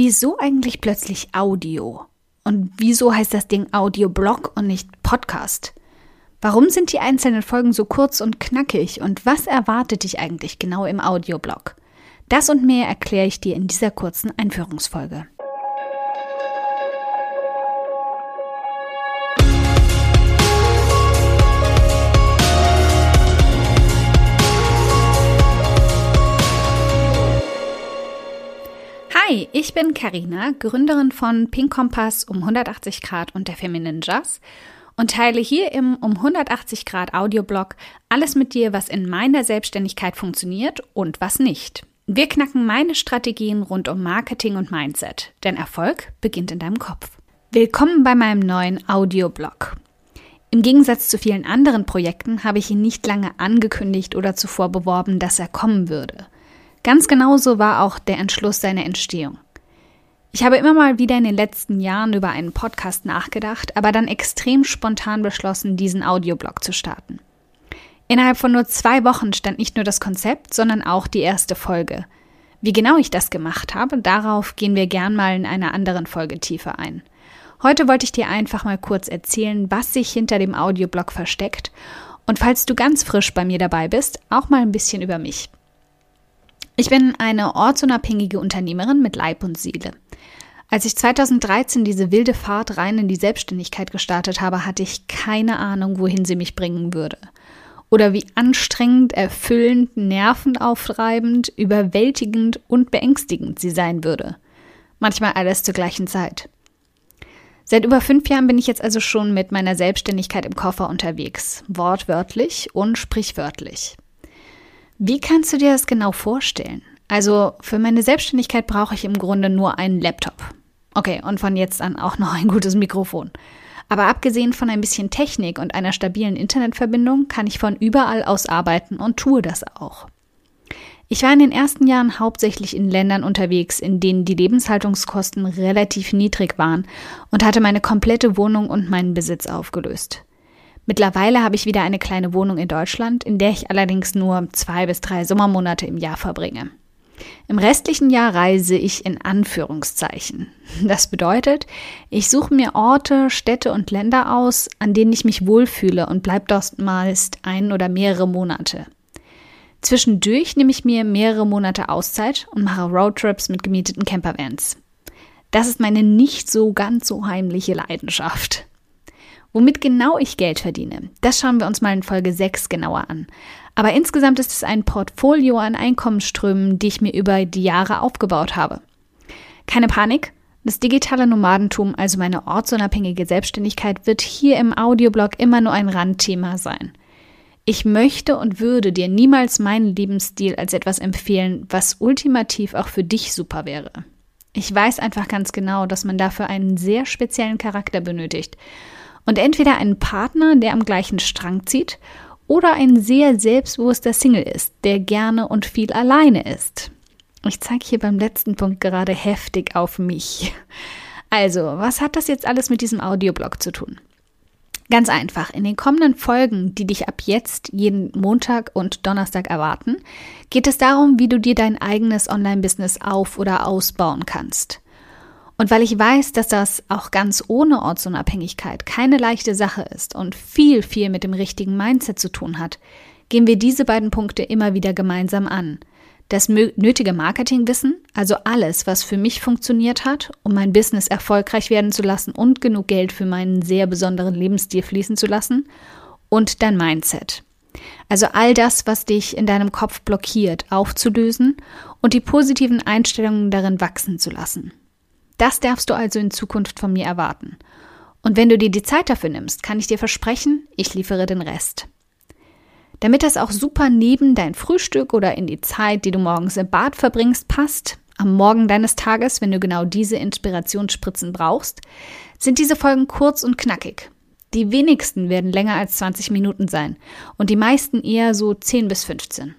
Wieso eigentlich plötzlich Audio? Und wieso heißt das Ding Audioblog und nicht Podcast? Warum sind die einzelnen Folgen so kurz und knackig und was erwartet dich eigentlich genau im Audioblog? Das und mehr erkläre ich dir in dieser kurzen Einführungsfolge. Hi, ich bin Karina, Gründerin von Pink Kompass um 180 Grad und der Feminine Jazz und teile hier im um 180 Grad Audioblog alles mit dir, was in meiner Selbstständigkeit funktioniert und was nicht. Wir knacken meine Strategien rund um Marketing und Mindset, denn Erfolg beginnt in deinem Kopf. Willkommen bei meinem neuen Audioblog. Im Gegensatz zu vielen anderen Projekten habe ich ihn nicht lange angekündigt oder zuvor beworben, dass er kommen würde. Ganz genauso war auch der Entschluss seiner Entstehung. Ich habe immer mal wieder in den letzten Jahren über einen Podcast nachgedacht, aber dann extrem spontan beschlossen, diesen Audioblog zu starten. Innerhalb von nur zwei Wochen stand nicht nur das Konzept, sondern auch die erste Folge. Wie genau ich das gemacht habe, darauf gehen wir gern mal in einer anderen Folge tiefer ein. Heute wollte ich dir einfach mal kurz erzählen, was sich hinter dem Audioblog versteckt und falls du ganz frisch bei mir dabei bist, auch mal ein bisschen über mich. Ich bin eine ortsunabhängige Unternehmerin mit Leib und Seele. Als ich 2013 diese wilde Fahrt rein in die Selbstständigkeit gestartet habe, hatte ich keine Ahnung, wohin sie mich bringen würde. Oder wie anstrengend, erfüllend, nervenaufreibend, überwältigend und beängstigend sie sein würde. Manchmal alles zur gleichen Zeit. Seit über fünf Jahren bin ich jetzt also schon mit meiner Selbstständigkeit im Koffer unterwegs, wortwörtlich und sprichwörtlich. Wie kannst du dir das genau vorstellen? Also für meine Selbstständigkeit brauche ich im Grunde nur einen Laptop. Okay, und von jetzt an auch noch ein gutes Mikrofon. Aber abgesehen von ein bisschen Technik und einer stabilen Internetverbindung kann ich von überall aus arbeiten und tue das auch. Ich war in den ersten Jahren hauptsächlich in Ländern unterwegs, in denen die Lebenshaltungskosten relativ niedrig waren und hatte meine komplette Wohnung und meinen Besitz aufgelöst. Mittlerweile habe ich wieder eine kleine Wohnung in Deutschland, in der ich allerdings nur zwei bis drei Sommermonate im Jahr verbringe. Im restlichen Jahr reise ich in Anführungszeichen. Das bedeutet, ich suche mir Orte, Städte und Länder aus, an denen ich mich wohlfühle und bleibe dort meist ein oder mehrere Monate. Zwischendurch nehme ich mir mehrere Monate Auszeit und mache Roadtrips mit gemieteten Campervans. Das ist meine nicht so ganz so heimliche Leidenschaft. Womit genau ich Geld verdiene, das schauen wir uns mal in Folge 6 genauer an. Aber insgesamt ist es ein Portfolio an Einkommensströmen, die ich mir über die Jahre aufgebaut habe. Keine Panik, das digitale Nomadentum, also meine ortsunabhängige Selbstständigkeit, wird hier im Audioblog immer nur ein Randthema sein. Ich möchte und würde dir niemals meinen Lebensstil als etwas empfehlen, was ultimativ auch für dich super wäre. Ich weiß einfach ganz genau, dass man dafür einen sehr speziellen Charakter benötigt und entweder einen Partner, der am gleichen Strang zieht, oder ein sehr selbstbewusster Single ist, der gerne und viel alleine ist. Ich zeige hier beim letzten Punkt gerade heftig auf mich. Also, was hat das jetzt alles mit diesem Audioblog zu tun? Ganz einfach, in den kommenden Folgen, die dich ab jetzt jeden Montag und Donnerstag erwarten, geht es darum, wie du dir dein eigenes Online-Business auf- oder ausbauen kannst. Und weil ich weiß, dass das auch ganz ohne Ortsunabhängigkeit keine leichte Sache ist und viel, viel mit dem richtigen Mindset zu tun hat, gehen wir diese beiden Punkte immer wieder gemeinsam an. Das nötige Marketingwissen, also alles, was für mich funktioniert hat, um mein Business erfolgreich werden zu lassen und genug Geld für meinen sehr besonderen Lebensstil fließen zu lassen, und dein Mindset. Also all das, was dich in deinem Kopf blockiert, aufzulösen und die positiven Einstellungen darin wachsen zu lassen. Das darfst du also in Zukunft von mir erwarten. Und wenn du dir die Zeit dafür nimmst, kann ich dir versprechen, ich liefere den Rest. Damit das auch super neben dein Frühstück oder in die Zeit, die du morgens im Bad verbringst, passt, am Morgen deines Tages, wenn du genau diese Inspirationsspritzen brauchst, sind diese Folgen kurz und knackig. Die wenigsten werden länger als 20 Minuten sein und die meisten eher so 10 bis 15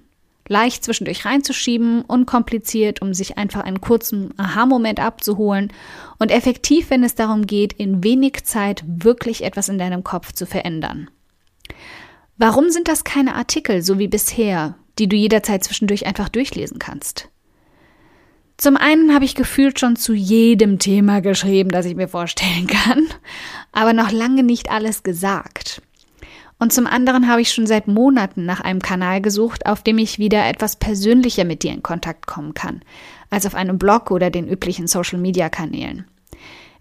leicht zwischendurch reinzuschieben, unkompliziert, um sich einfach einen kurzen Aha-Moment abzuholen und effektiv, wenn es darum geht, in wenig Zeit wirklich etwas in deinem Kopf zu verändern. Warum sind das keine Artikel, so wie bisher, die du jederzeit zwischendurch einfach durchlesen kannst? Zum einen habe ich gefühlt schon zu jedem Thema geschrieben, das ich mir vorstellen kann, aber noch lange nicht alles gesagt. Und zum anderen habe ich schon seit Monaten nach einem Kanal gesucht, auf dem ich wieder etwas persönlicher mit dir in Kontakt kommen kann, als auf einem Blog oder den üblichen Social-Media-Kanälen.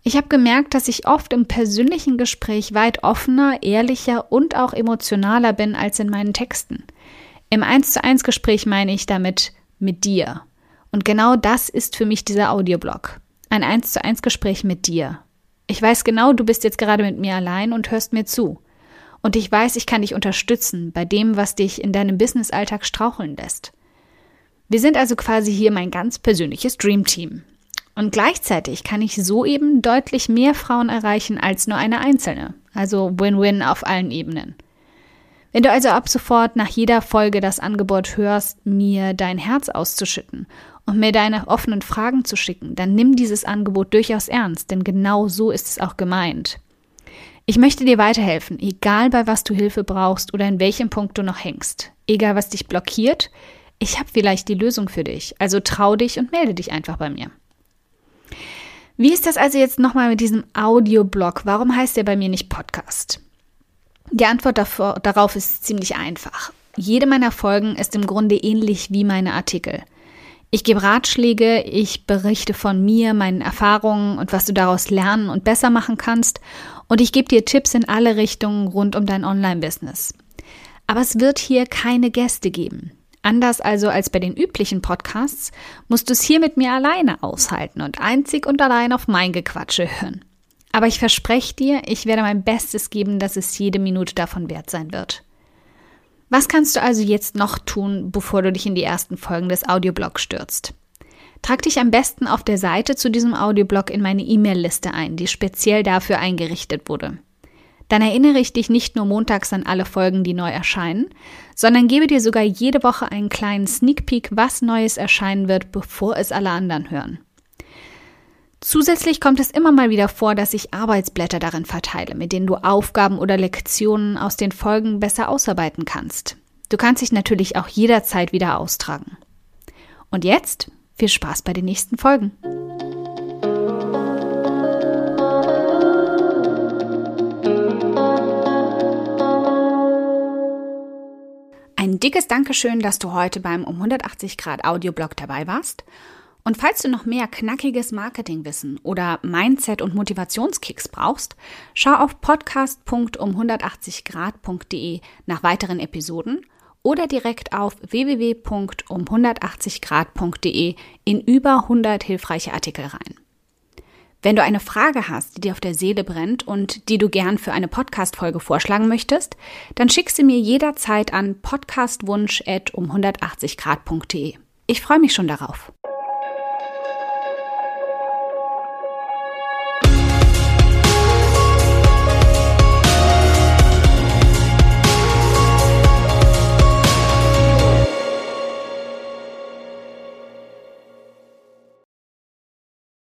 Ich habe gemerkt, dass ich oft im persönlichen Gespräch weit offener, ehrlicher und auch emotionaler bin als in meinen Texten. Im 1 zu 1 Gespräch meine ich damit mit dir. Und genau das ist für mich dieser Audioblog. Ein 1 zu 1 Gespräch mit dir. Ich weiß genau, du bist jetzt gerade mit mir allein und hörst mir zu. Und ich weiß, ich kann dich unterstützen bei dem, was dich in deinem Businessalltag straucheln lässt. Wir sind also quasi hier mein ganz persönliches Dreamteam. Und gleichzeitig kann ich so eben deutlich mehr Frauen erreichen als nur eine einzelne. Also Win-Win auf allen Ebenen. Wenn du also ab sofort nach jeder Folge das Angebot hörst, mir dein Herz auszuschütten und mir deine offenen Fragen zu schicken, dann nimm dieses Angebot durchaus ernst, denn genau so ist es auch gemeint. Ich möchte dir weiterhelfen, egal bei was du Hilfe brauchst oder in welchem Punkt du noch hängst. Egal was dich blockiert, ich habe vielleicht die Lösung für dich. Also trau dich und melde dich einfach bei mir. Wie ist das also jetzt nochmal mit diesem Audioblog? Warum heißt der bei mir nicht Podcast? Die Antwort davor, darauf ist ziemlich einfach. Jede meiner Folgen ist im Grunde ähnlich wie meine Artikel. Ich gebe Ratschläge, ich berichte von mir, meinen Erfahrungen und was du daraus lernen und besser machen kannst und ich gebe dir Tipps in alle Richtungen rund um dein Online-Business. Aber es wird hier keine Gäste geben. Anders also als bei den üblichen Podcasts, musst du es hier mit mir alleine aushalten und einzig und allein auf mein Gequatsche hören. Aber ich verspreche dir, ich werde mein Bestes geben, dass es jede Minute davon wert sein wird. Was kannst du also jetzt noch tun, bevor du dich in die ersten Folgen des Audioblogs stürzt? Trag dich am besten auf der Seite zu diesem Audioblog in meine E-Mail-Liste ein, die speziell dafür eingerichtet wurde. Dann erinnere ich dich nicht nur montags an alle Folgen, die neu erscheinen, sondern gebe dir sogar jede Woche einen kleinen Sneak Peek, was Neues erscheinen wird, bevor es alle anderen hören. Zusätzlich kommt es immer mal wieder vor, dass ich Arbeitsblätter darin verteile, mit denen du Aufgaben oder Lektionen aus den Folgen besser ausarbeiten kannst. Du kannst dich natürlich auch jederzeit wieder austragen. Und jetzt viel Spaß bei den nächsten Folgen. Ein dickes Dankeschön, dass du heute beim um 180 Grad Audioblog dabei warst. Und falls du noch mehr knackiges Marketingwissen oder Mindset- und Motivationskicks brauchst, schau auf podcast.um180grad.de nach weiteren Episoden oder direkt auf www.um180grad.de in über 100 hilfreiche Artikel rein. Wenn du eine Frage hast, die dir auf der Seele brennt und die du gern für eine Podcast-Folge vorschlagen möchtest, dann schick sie mir jederzeit an podcastwunsch.um180grad.de. Ich freue mich schon darauf.